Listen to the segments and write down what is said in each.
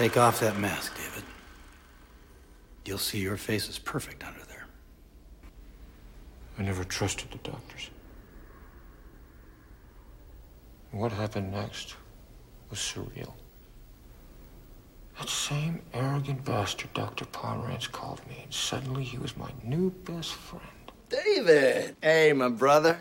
Take off that mask, David. You'll see your face is perfect under there. I never trusted the doctors. What happened next was surreal. That same arrogant bastard, Dr. Pomerantz, called me, and suddenly he was my new best friend. David! Hey, my brother.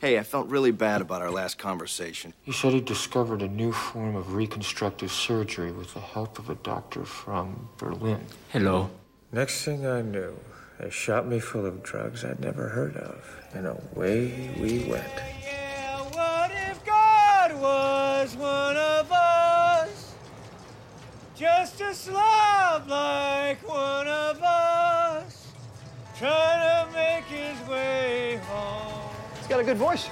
Hey, I felt really bad about our last conversation. He said he discovered a new form of reconstructive surgery with the help of a doctor from Berlin. Hello. Next thing I knew, they shot me full of drugs I'd never heard of, and away we went. Yeah, what if God was one of us? Just a slob like one of us, trying to good voice.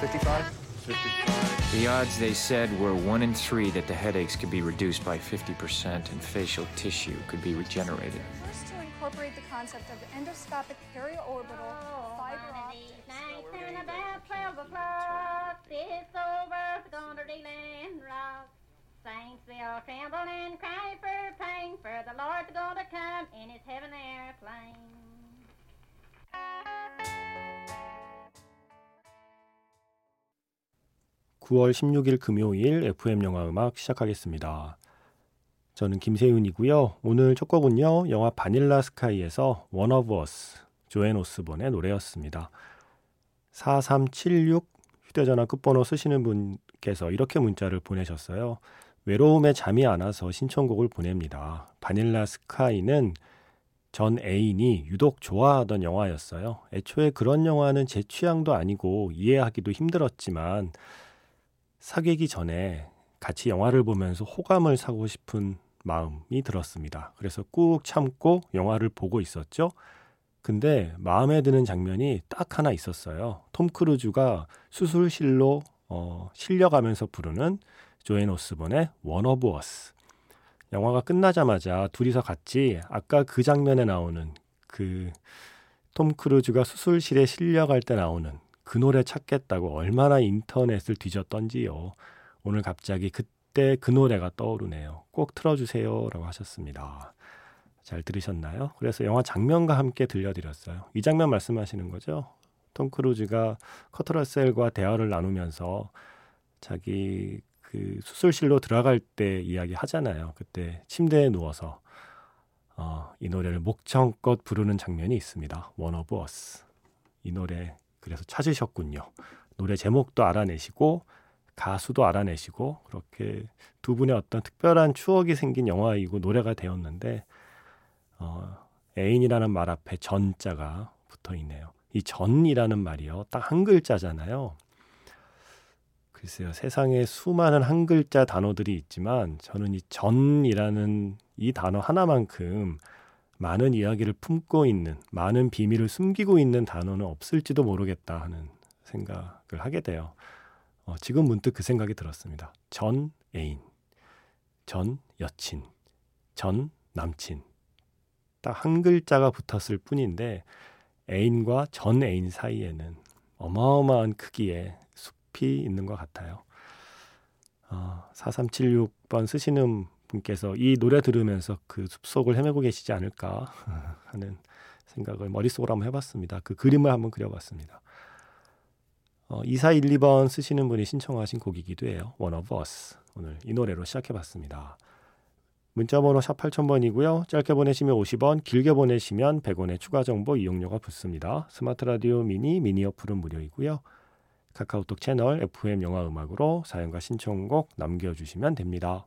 55? 55. The odds, they said, were one in three that the headaches could be reduced by 50% and facial tissue could be regenerated. First to incorporate the concept of endoscopic periorbital fiber optics. Night about 12 o'clock, it's over, it's gonna Deland Rock. Saints, they all tremble and cry for pain, for the Lord's gonna come in his heaven 9월 16일 금요일 FM 영화 음악 시작하겠습니다. 저는 김세윤이고요. 오늘 첫 곡은요. 영화 바닐라 스카이에서 One of Us 조앤 오스본의 노래였습니다. 4376 휴대전화 끝번호 쓰시는 분께서 이렇게 문자를 보내셨어요. 외로움에 잠이 안 와서 신청곡을 보냅니다. 바닐라 스카이는 전 애인이 유독 좋아하던 영화였어요. 애초에 그런 영화는 제 취향도 아니고 이해하기도 힘들었지만 사귀기 전에 같이 영화를 보면서 호감을 사고 싶은 마음이 들었습니다. 그래서 꾹 참고 영화를 보고 있었죠. 근데 마음에 드는 장면이 딱 하나 있었어요. 톰 크루즈가 수술실로 어, 실려가면서 부르는 조앤 오스본의 One of Us. 영화가 끝나자마자 둘이서 같이 아까 그 장면에 나오는 그 톰 크루즈가 수술실에 실려갈 때 나오는 그 노래 찾겠다고 얼마나 인터넷을 뒤졌던지요. 오늘 갑자기 그때 그 노래가 떠오르네요. 꼭 틀어주세요. 라고 하셨습니다. 잘 들으셨나요? 그래서 영화 장면과 함께 들려드렸어요. 이 장면 말씀하시는 거죠? 톰 크루즈가 커트러셀과 대화를 나누면서 자기 그 수술실로 들어갈 때 이야기 하잖아요. 그때 침대에 누워서 어, 이 노래를 목청껏 부르는 장면이 있습니다. One of Us. 이 노래 그래서 찾으셨군요. 노래 제목도 알아내시고 가수도 알아내시고 그렇게 두 분의 어떤 특별한 추억이 생긴 영화이고 노래가 되었는데 어, 애인이라는 말 앞에 전자가 붙어 있네요. 이 전이라는 말이요. 딱 한 글자잖아요. 글쎄요. 세상에 수많은 한 글자 단어들이 있지만 저는 이 전이라는 이 단어 하나만큼 많은 이야기를 품고 있는, 많은 비밀을 숨기고 있는 단어는 없을지도 모르겠다 하는 생각을 하게 돼요. 어, 지금 문득 그 생각이 들었습니다. 전 애인, 전 여친, 전 남친. 딱 한 글자가 붙었을 뿐인데 애인과 전 애인 사이에는 어마어마한 크기의 숲이 있는 것 같아요. 어, 4376번 쓰시는 분께서 이 노래 들으면서 그 숲속을 헤매고 계시지 않을까 하는 생각을 머릿속으로 한번 해봤습니다. 그 그림을 한번 그려봤습니다. 어, 2412번 쓰시는 분이 신청하신 곡이기도 해요. One of Us. 오늘 이 노래로 시작해봤습니다. 문자번호 샵 8000번이고요. 짧게 보내시면 50원, 길게 보내시면 100원의 추가 정보 이용료가 붙습니다. 스마트 라디오 미니, 미니 어플은 무료이고요. 카카오톡 채널 FM 영화 음악으로 사연과 신청곡 남겨주시면 됩니다.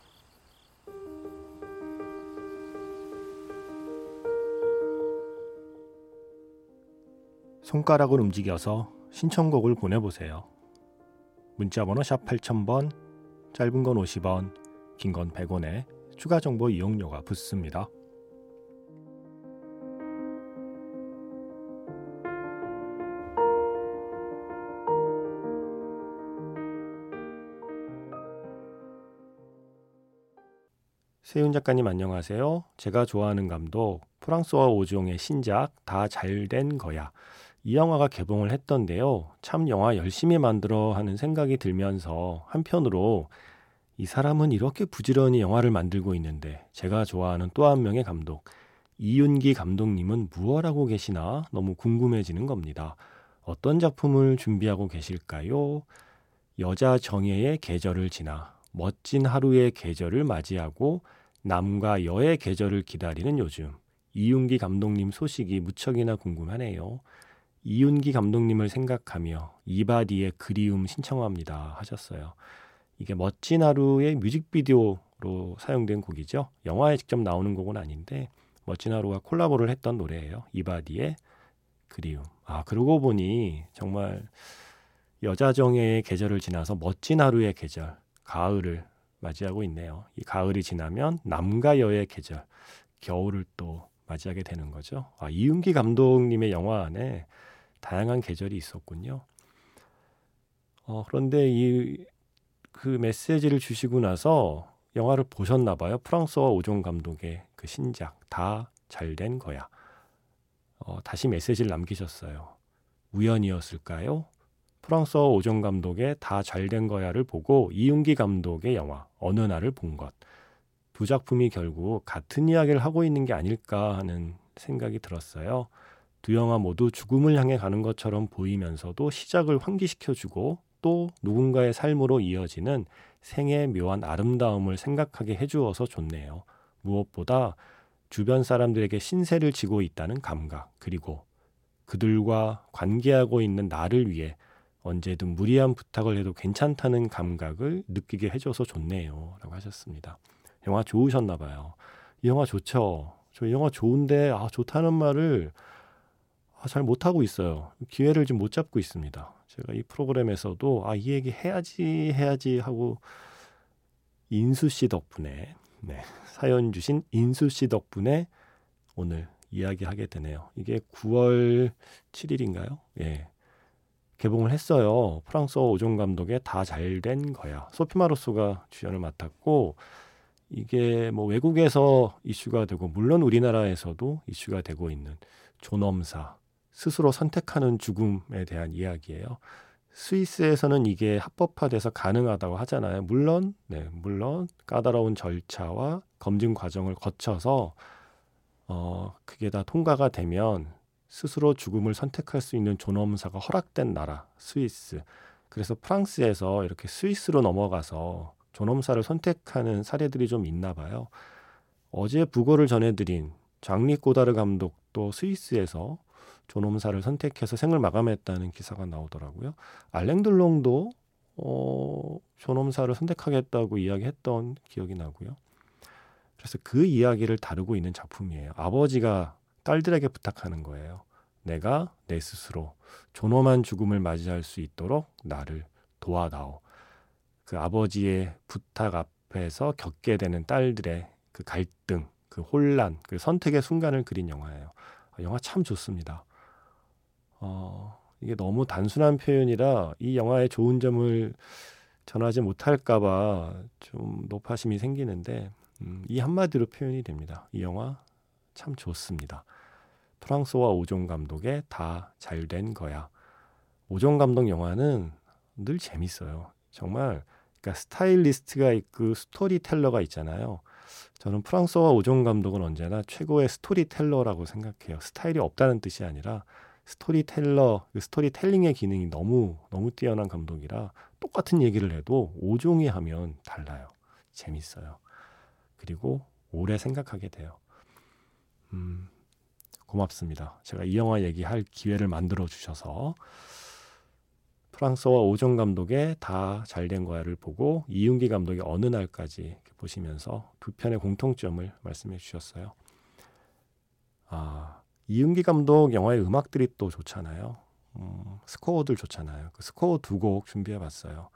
손가락을 움직여서 신청곡을 보내보세요. 문자번호 샵 8000번, 짧은 건 50원, 긴 건 100원에 추가 정보 이용료가 붙습니다. 세윤 작가님 안녕하세요. 제가 좋아하는 감독 프랑스와 오종의 신작 다 잘 된 거야 이 영화가 개봉을 했던데요. 참 영화 열심히 만들어 하는 생각이 들면서 한편으로 이 사람은 이렇게 부지런히 영화를 만들고 있는데 제가 좋아하는 또 한 명의 감독 이윤기 감독님은 무엇 하고 계시나 너무 궁금해지는 겁니다. 어떤 작품을 준비하고 계실까요? 여자 정예의 계절을 지나 멋진 하루의 계절을 맞이하고 남과 여의 계절을 기다리는 요즘 이윤기 감독님 소식이 무척이나 궁금하네요. 이윤기 감독님을 생각하며 이바디의 그리움 신청합니다 하셨어요. 이게 멋진 하루의 뮤직비디오로 사용된 곡이죠. 영화에 직접 나오는 곡은 아닌데 멋진 하루와 콜라보를 했던 노래예요. 이바디의 그리움. 아 그러고 보니 정말 여자 정예의 계절을 지나서 멋진 하루의 계절, 가을을 맞이하고 있네요. 이 가을이 지나면 남과 여의 계절, 겨울을 또 맞이하게 되는 거죠. 아, 이윤기 감독님의 영화 안에 다양한 계절이 있었군요. 어, 그런데 이 그 메시지를 주시고 나서 영화를 보셨나 봐요. 프랑스와 오종 감독의 그 신작 다 잘 된 거야. 어, 다시 메시지를 남기셨어요. 우연이었을까요? 프랑스어 오종 감독의 다 잘 된 거야를 보고 이윤기 감독의 영화 어느 날을 본 것. 두 작품이 결국 같은 이야기를 하고 있는 게 아닐까 하는 생각이 들었어요. 두 영화 모두 죽음을 향해 가는 것처럼 보이면서도 시작을 환기시켜주고 또 누군가의 삶으로 이어지는 생의 묘한 아름다움을 생각하게 해주어서 좋네요. 무엇보다 주변 사람들에게 신세를 지고 있다는 감각, 그리고 그들과 관계하고 있는 나를 위해 언제든 무리한 부탁을 해도 괜찮다는 감각을 느끼게 해줘서 좋네요. 라고 하셨습니다. 영화 좋으셨나 봐요. 이 영화 좋죠. 저이 영화 좋은데 아 좋다는 말을 아, 잘 못하고 있어요. 기회를 좀 못 잡고 있습니다. 제가 이 프로그램에서도 아 이 얘기 해야지 해야지 하고 인수 씨 덕분에 네, 사연 주신 인수 씨 덕분에 오늘 이야기하게 되네요. 이게 9월 7일인가요? 예. 개봉을 했어요. 프랑스어 오종 감독의 다 잘 된 거야. 소피 마로소가 주연을 맡았고 이게 뭐 외국에서 이슈가 되고 물론 우리나라에서도 이슈가 되고 있는 존엄사 스스로 선택하는 죽음에 대한 이야기예요. 스위스에서는 이게 합법화돼서 가능하다고 하잖아요. 물론 네, 물론 까다로운 절차와 검증 과정을 거쳐서 어 그게 다 통과가 되면 스스로 죽음을 선택할 수 있는 존엄사가 허락된 나라 스위스. 그래서 프랑스에서 이렇게 스위스로 넘어가서 존엄사를 선택하는 사례들이 좀 있나 봐요. 어제 부고를 전해드린 장리 꼬다르 감독도 스위스에서 존엄사를 선택해서 생을 마감했다는 기사가 나오더라고요. 알랭들롱도 어, 존엄사를 선택하겠다고 이야기했던 기억이 나고요. 그래서 그 이야기를 다루고 있는 작품이에요. 아버지가 딸들에게 부탁하는 거예요. 내가 내 스스로 존엄한 죽음을 맞이할 수 있도록 나를 도와다오. 그 아버지의 부탁 앞에서 겪게 되는 딸들의 그 갈등, 그 혼란, 그 선택의 순간을 그린 영화예요. 아, 영화 참 좋습니다. 어, 이게 너무 단순한 표현이라 이 영화의 좋은 점을 전하지 못할까봐 좀 노파심이 생기는데 음, 이 한마디로 표현이 됩니다. 이 영화 참 좋습니다. 프랑수아 오종 감독의 다 잘된 거야. 오종 감독 영화는 늘 재밌어요. 정말 그러니까 스타일리스트가 있고 storyteller가 있잖아요. 저는 프랑수아 오종 감독은 언제나 최고의 storyteller라고 생각해요. 스타일이 없다는 뜻이 아니라 스토리텔러, 그 storytelling의 기능이 너무 너무 뛰어난 감독이라 똑같은 얘기를 해도 오종이 하면 달라요. 재밌어요. 그리고 오래 생각하게 돼요. 음, 고맙습니다. 제가 이 영화 얘기할 기회를 만들어 주셔서 프랑스와 오정 감독의 다 잘 된 거야를 보고 이윤기 감독의 어느 날까지 보시면서 두 편의 공통점을 말씀해 주셨어요. 아, 이윤기 감독 영화의 음악들이 또 좋잖아요. 음, 스코어들 좋잖아요. 그 스코어 두 곡 준비해 봤어요.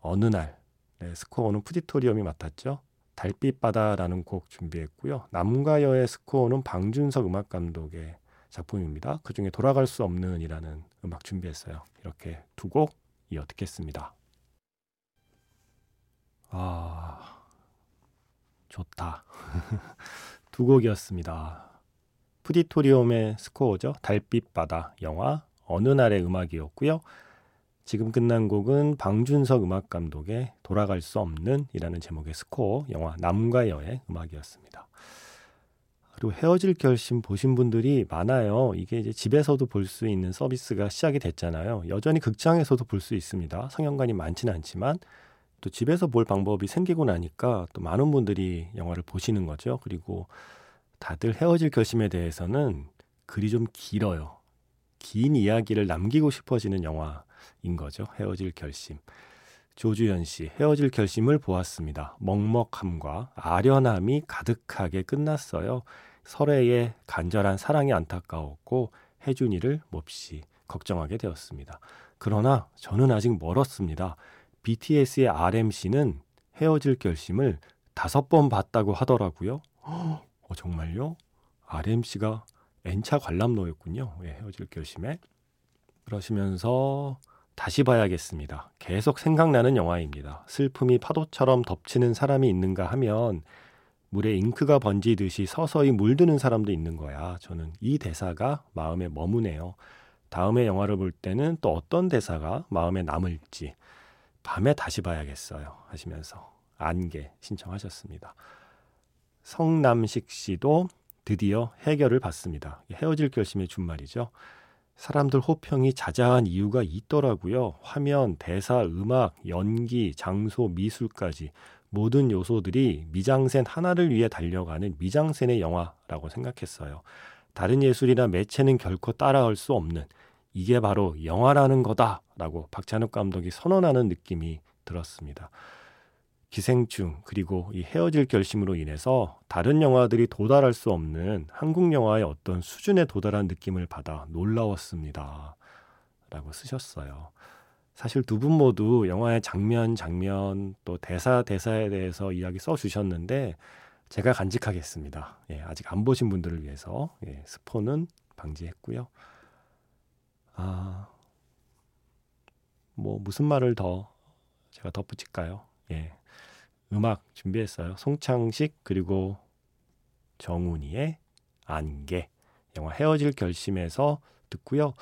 어느 날, 네, 스코어는 푸디토리엄이 맡았죠. 달빛바다라는 곡 준비했고요. 남과 여의 스코어는 방준석 음악 감독의 작품입니다. 그 중에 돌아갈 수 없는이라는 음악 준비했어요. 이렇게 두 곡 이어 듣겠습니다. 아, 좋다. 두 곡이었습니다. 푸디토리움의 스코어죠. 달빛 바다 영화 어느 날의 음악이었고요. 지금 끝난 곡은 방준석 음악 감독의 돌아갈 수 없는 이라는 제목의 스코어 영화 남과 여의 음악이었습니다. 그리고 헤어질 결심 보신 분들이 많아요. 이게 이제 집에서도 볼 수 있는 서비스가 시작이 됐잖아요. 여전히 극장에서도 볼 수 있습니다. 상영관이 많지는 않지만 또 집에서 볼 방법이 생기고 나니까 또 많은 분들이 영화를 보시는 거죠. 그리고 다들 헤어질 결심에 대해서는 글이 좀 길어요. 긴 이야기를 남기고 싶어지는 영화인 거죠. 헤어질 결심. 조주현 씨, 헤어질 결심을 보았습니다. 먹먹함과 아련함이 가득하게 끝났어요. 설애의 간절한 사랑이 안타까웠고 혜준이를 몹시 걱정하게 되었습니다. 그러나 저는 아직 멀었습니다. BTS의 RMC는 헤어질 결심을 다섯 번 봤다고 하더라고요. 어, 정말요? RMC가 N차 관람로였군요. 예, 헤어질 결심에. 그러시면서 다시 봐야겠습니다. 계속 생각나는 영화입니다. 슬픔이 파도처럼 덮치는 사람이 있는가 하면 물에 잉크가 번지듯이 서서히 물드는 사람도 있는 거야. 저는 이 대사가 마음에 머무네요. 다음에 영화를 볼 때는 또 어떤 대사가 마음에 남을지 밤에 다시 봐야겠어요. 하시면서 안개 신청하셨습니다. 성남식 씨도 드디어 해결을 받습니다. 헤어질 결심의 준말이죠. 사람들 호평이 자자한 이유가 있더라고요. 화면, 대사, 음악, 연기, 장소, 미술까지 모든 요소들이 미장센 하나를 위해 달려가는 미장센의 영화라고 생각했어요. 다른 예술이나 매체는 결코 따라올 수 없는 이게 바로 영화라는 거다라고 박찬욱 감독이 선언하는 느낌이 들었습니다. 기생충 그리고 이 헤어질 결심으로 인해서 다른 영화들이 도달할 수 없는 한국 영화의 어떤 수준에 도달한 느낌을 받아 놀라웠습니다. 라고 쓰셨어요. 사실 두 분 모두 영화의 장면, 장면, 또 대사, 대사에 대해서 이야기 써 주셨는데 제가 간직하겠습니다. 예, 아직 안 보신 분들을 위해서 예, 스포는 방지했고요. 아, 뭐 무슨 말을 더 제가 덧붙일까요? 예, 음악 준비했어요. 송창식 그리고 정훈이의 안개 영화 헤어질 결심에서 듣고요.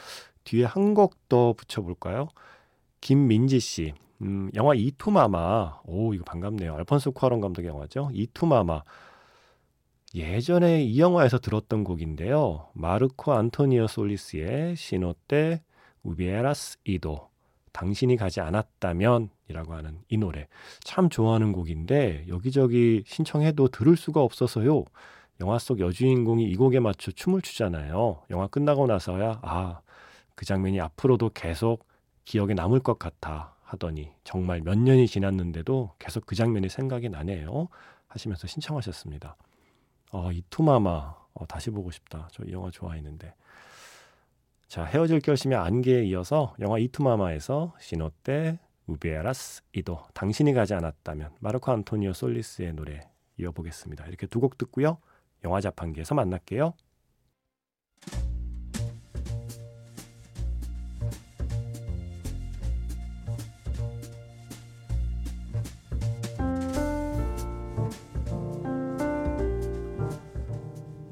뒤에 한 곡 더 붙여볼까요? 김민지 씨, 음, 영화 이투마마. 오, 이거 반갑네요. 알폰소 쿠아론 감독의 영화죠. 이투마마. 예전에 이 영화에서 들었던 곡인데요. 마르코 안토니오 솔리스의 시노테 우비에라스 이도. 당신이 가지 않았다면 이라고 하는 이 노래. 참 좋아하는 곡인데 여기저기 신청해도 들을 수가 없어서요. 영화 속 여주인공이 이 곡에 맞춰 춤을 추잖아요. 영화 끝나고 나서야 아, 그 장면이 앞으로도 계속 기억에 남을 것 같아 하더니 정말 몇 년이 지났는데도 계속 그 장면이 생각이 나네요. 하시면서 신청하셨습니다. 어, 이 투마마 어, 다시 보고 싶다. 저 이 영화 좋아했는데. 자, 헤어질 결심의 안개에 이어서 영화 이투마마에서 시노테 우비에라스 이도 당신이 가지 않았다면 마르코 안토니오 솔리스의 노래 이어보겠습니다. 이렇게 두 곡 듣고요. 영화 자판기에서 만날게요.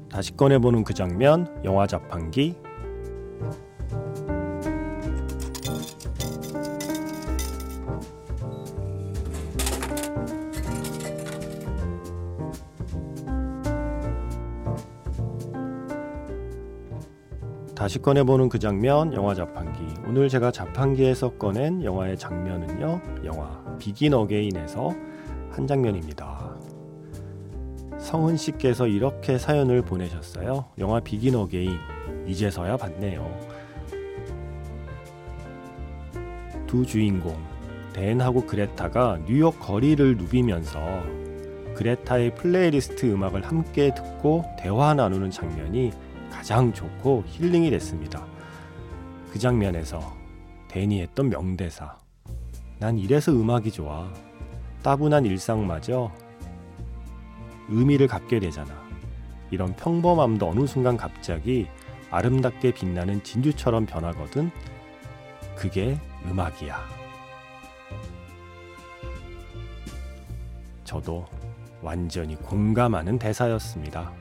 다시 꺼내보는 그 장면, 영화 자판기. 다시 꺼내보는 그 장면, 영화 자판기. 오늘 제가 자판기에서 꺼낸 영화의 장면은요, 영화 비긴 어게인에서 한 장면입니다. 성은 씨께서 이렇게 사연을 보내셨어요. 영화 비긴 어게인 이제서야 봤네요. 두 주인공 댄하고 그레타가 뉴욕 거리를 누비면서 그레타의 플레이리스트 음악을 함께 듣고 대화 나누는 장면이 가장 좋고 힐링이 됐습니다. 그 장면에서 댄이 했던 명대사 난 이래서 음악이 좋아 따분한 일상마저 의미를 갖게 되잖아. 이런 평범함도 어느 순간 갑자기 아름답게 빛나는 진주처럼 변하거든. 그게 음악이야. 저도 완전히 공감하는 대사였습니다.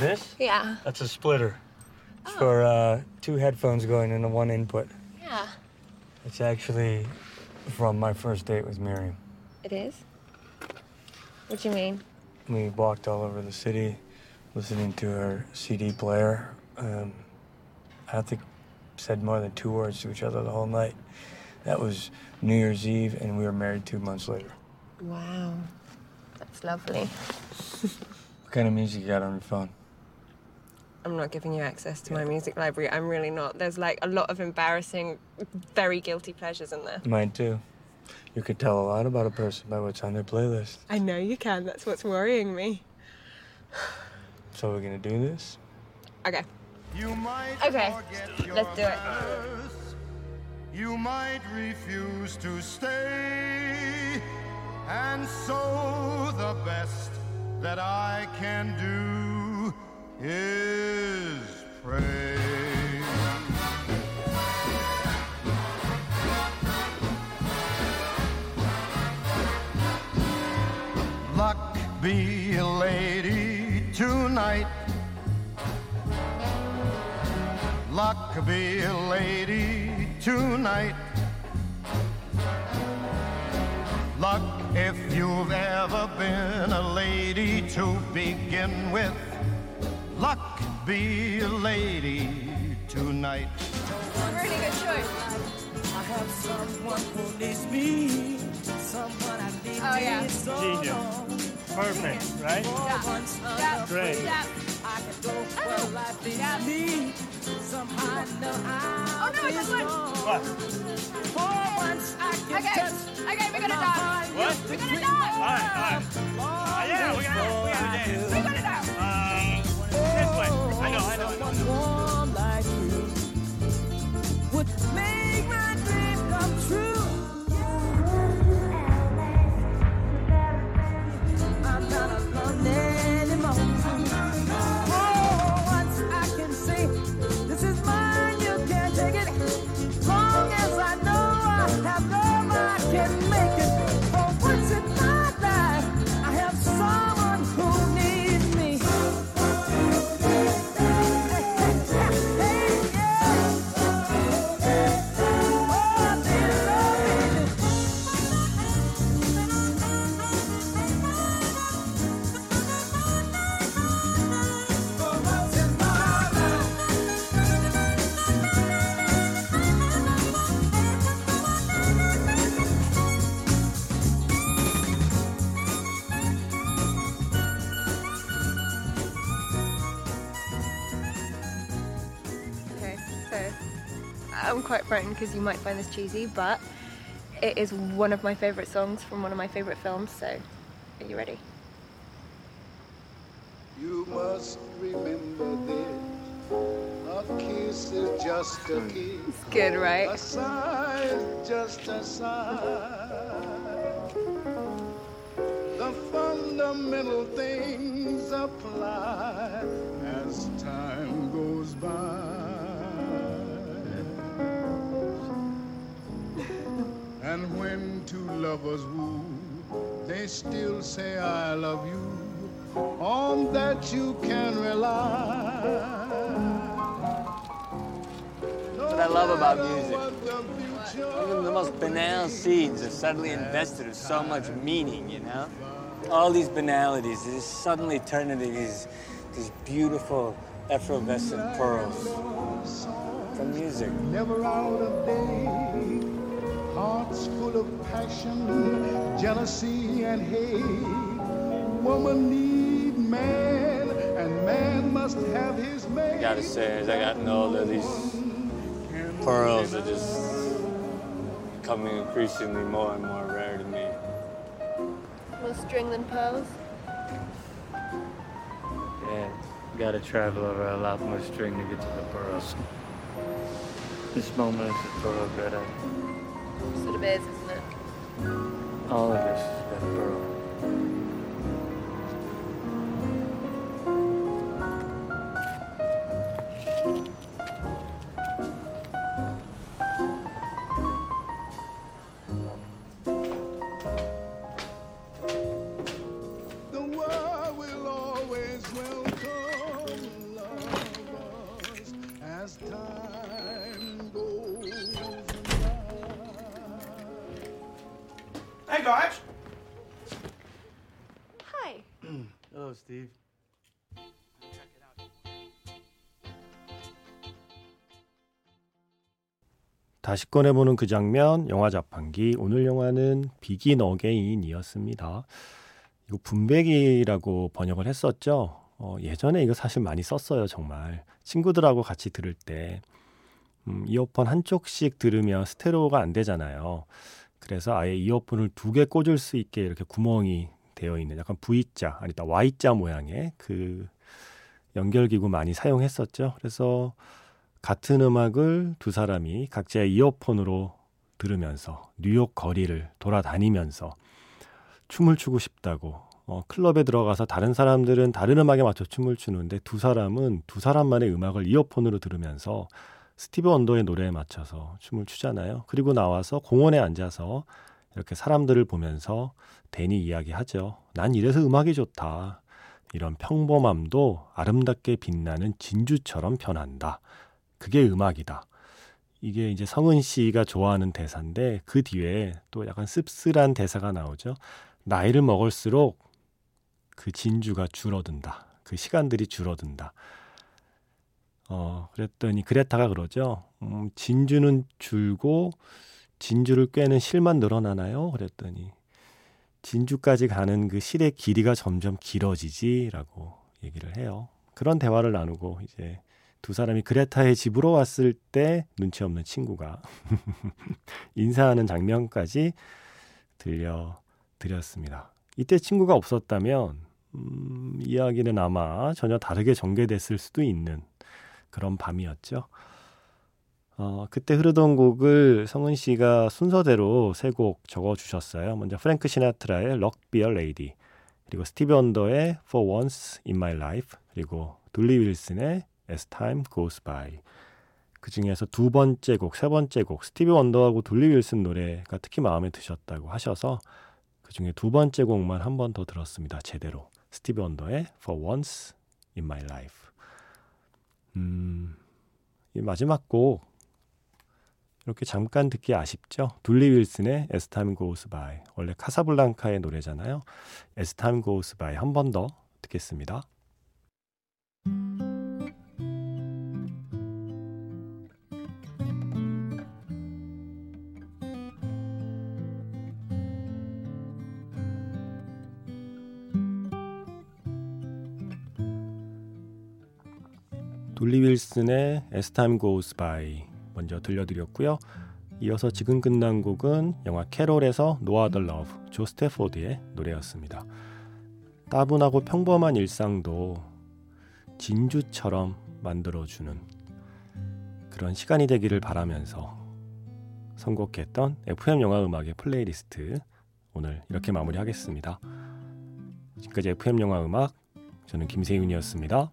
This? Yeah. That's a splitter. It's for uh, two headphones going into one input. Yeah. It's actually from my first date with Miriam. It is? What do you mean? We walked all over the city listening to her CD player. Um, I don't think said more than two words to each other the whole night. That was New Year's Eve, and we were married two months later. Wow. That's lovely. What kind of music you got on your phone? I'm not giving you access to my music library. I'm really not. There's like a lot of embarrassing, very guilty pleasures in there. Mine too. You could tell a lot about a person by what's on their playlist. I know you can. That's what's worrying me. So we're gonna do this? Okay. You might Okay. your Let's do it. past. You might refuse to stay. And so the best that I can do is pray. Luck be a lady tonight. Luck be a lady tonight. Luck if you've ever been a lady to begin with. Luck be a lady tonight. Really good choice. I have someone who needs me, someone I need Oh, yeah. so Genius. long. Perfect, right? For once Yeah. Great. Yeah. I can go where life leads me. Somehow I know Oh, I'll no, I be got one. What? For once I can Okay. touch Okay, we're gonna my dance. heart We're gonna between dance. All right, all right. my yeah, we gotta, we gotta dance. We're gonna dance. Uh, this way. I know, I know. Someone warm like you would make my dream come true. I'm quite frightened because you might find this cheesy, but it is one of my favorite songs from one of my favorite films. So, are you ready? You must remember this. A kiss is just a kiss. It's good, right? A sigh is just a sigh. The fundamental things apply as time goes by. And when two lovers woo, they still say I love you. On that you can rely. What I love about music, even the most banal seeds are suddenly invested with so much meaning, you know? All these banalities, they just suddenly turn into these, these beautiful, effervescent pearls from music. Never out of date. Hearts full of passion, jealousy, and hate. Woman need man, and man must have his man. I gotta say, as I gotten older, these pearls are just becoming increasingly more and more rare to me. More string than pearls. Yeah, gotta travel over a lot more string to get to the pearls. This moment is a pearl, Sudabez, isn't it? All of this is Burrow. 다시 꺼내보는 그 장면, 영화 자판기. 오늘 영화는 비긴 어게인이었습니다. 이거 분배기라고 번역을 했었죠. 어, 예전에 이거 사실 많이 썼어요, 정말. 친구들하고 같이 들을 때. 음, 이어폰 한쪽씩 들으면 스테레오가 안 되잖아요. 그래서 아예 이어폰을 두 개 꽂을 수 있게 이렇게 구멍이 되어 있는 약간 V자, 아니다 Y자 모양의 그 연결기구 많이 사용했었죠. 그래서 같은 음악을 두 사람이 각자의 이어폰으로 들으면서 뉴욕 거리를 돌아다니면서 춤을 추고 싶다고 어, 클럽에 들어가서 다른 사람들은 다른 음악에 맞춰 춤을 추는데 두 사람은 두 사람만의 음악을 이어폰으로 들으면서 스티브 원더의 노래에 맞춰서 춤을 추잖아요. 그리고 나와서 공원에 앉아서 이렇게 사람들을 보면서 대니 이야기하죠. 난 이래서 음악이 좋다. 이런 평범함도 아름답게 빛나는 진주처럼 변한다. 그게 음악이다. 이게 이제 성은 씨가 좋아하는 대사인데 그 뒤에 또 약간 씁쓸한 대사가 나오죠. 나이를 먹을수록 그 진주가 줄어든다. 그 시간들이 줄어든다. 어, 그랬더니 그레타가 그러죠. 음, 진주는 줄고 진주를 꿰는 실만 늘어나나요? 그랬더니 진주까지 가는 그 실의 길이가 점점 길어지지라고 얘기를 해요. 그런 대화를 나누고 이제 두 사람이 그레타의 집으로 왔을 때 눈치 없는 친구가 인사하는 장면까지 들려 드렸습니다. 이때 친구가 없었다면 음, 이야기는 아마 전혀 다르게 전개됐을 수도 있는 그런 밤이었죠. 어, 그때 흐르던 곡을 성은 씨가 순서대로 세 곡 적어 주셨어요. 먼저 프랭크 시나트라의 a Lady, 그리고 스티브 원더의 For Once in My Life, 그리고 둘리 윌슨의 As Time Goes By. 그 중에서 두 번째 곡, 세 번째 곡, 스티브 원더하고 둘리 윌슨 노래가 특히 마음에 드셨다고 하셔서 그 중에 두 번째 곡만 한 번 더 들었습니다. 제대로. 스티브 원더의 For Once in My Life. 음, 이 마지막 곡 이렇게 잠깐 듣기 아쉽죠? 둘리 윌슨의 As Time Goes By 원래 카사블랑카의 노래잖아요. As Time Goes By 한 번 더 듣겠습니다. 둘리 윌슨의 As Time Goes By 먼저 들려드렸고요. 이어서 지금 끝난 곡은 영화 캐롤에서 No Other Love 조 스태포드의 노래였습니다. 따분하고 평범한 일상도 진주처럼 만들어주는 그런 시간이 되기를 바라면서 선곡했던 FM 영화 음악의 플레이리스트 오늘 이렇게 마무리하겠습니다. 지금까지 FM 영화 음악 저는 김세윤이었습니다.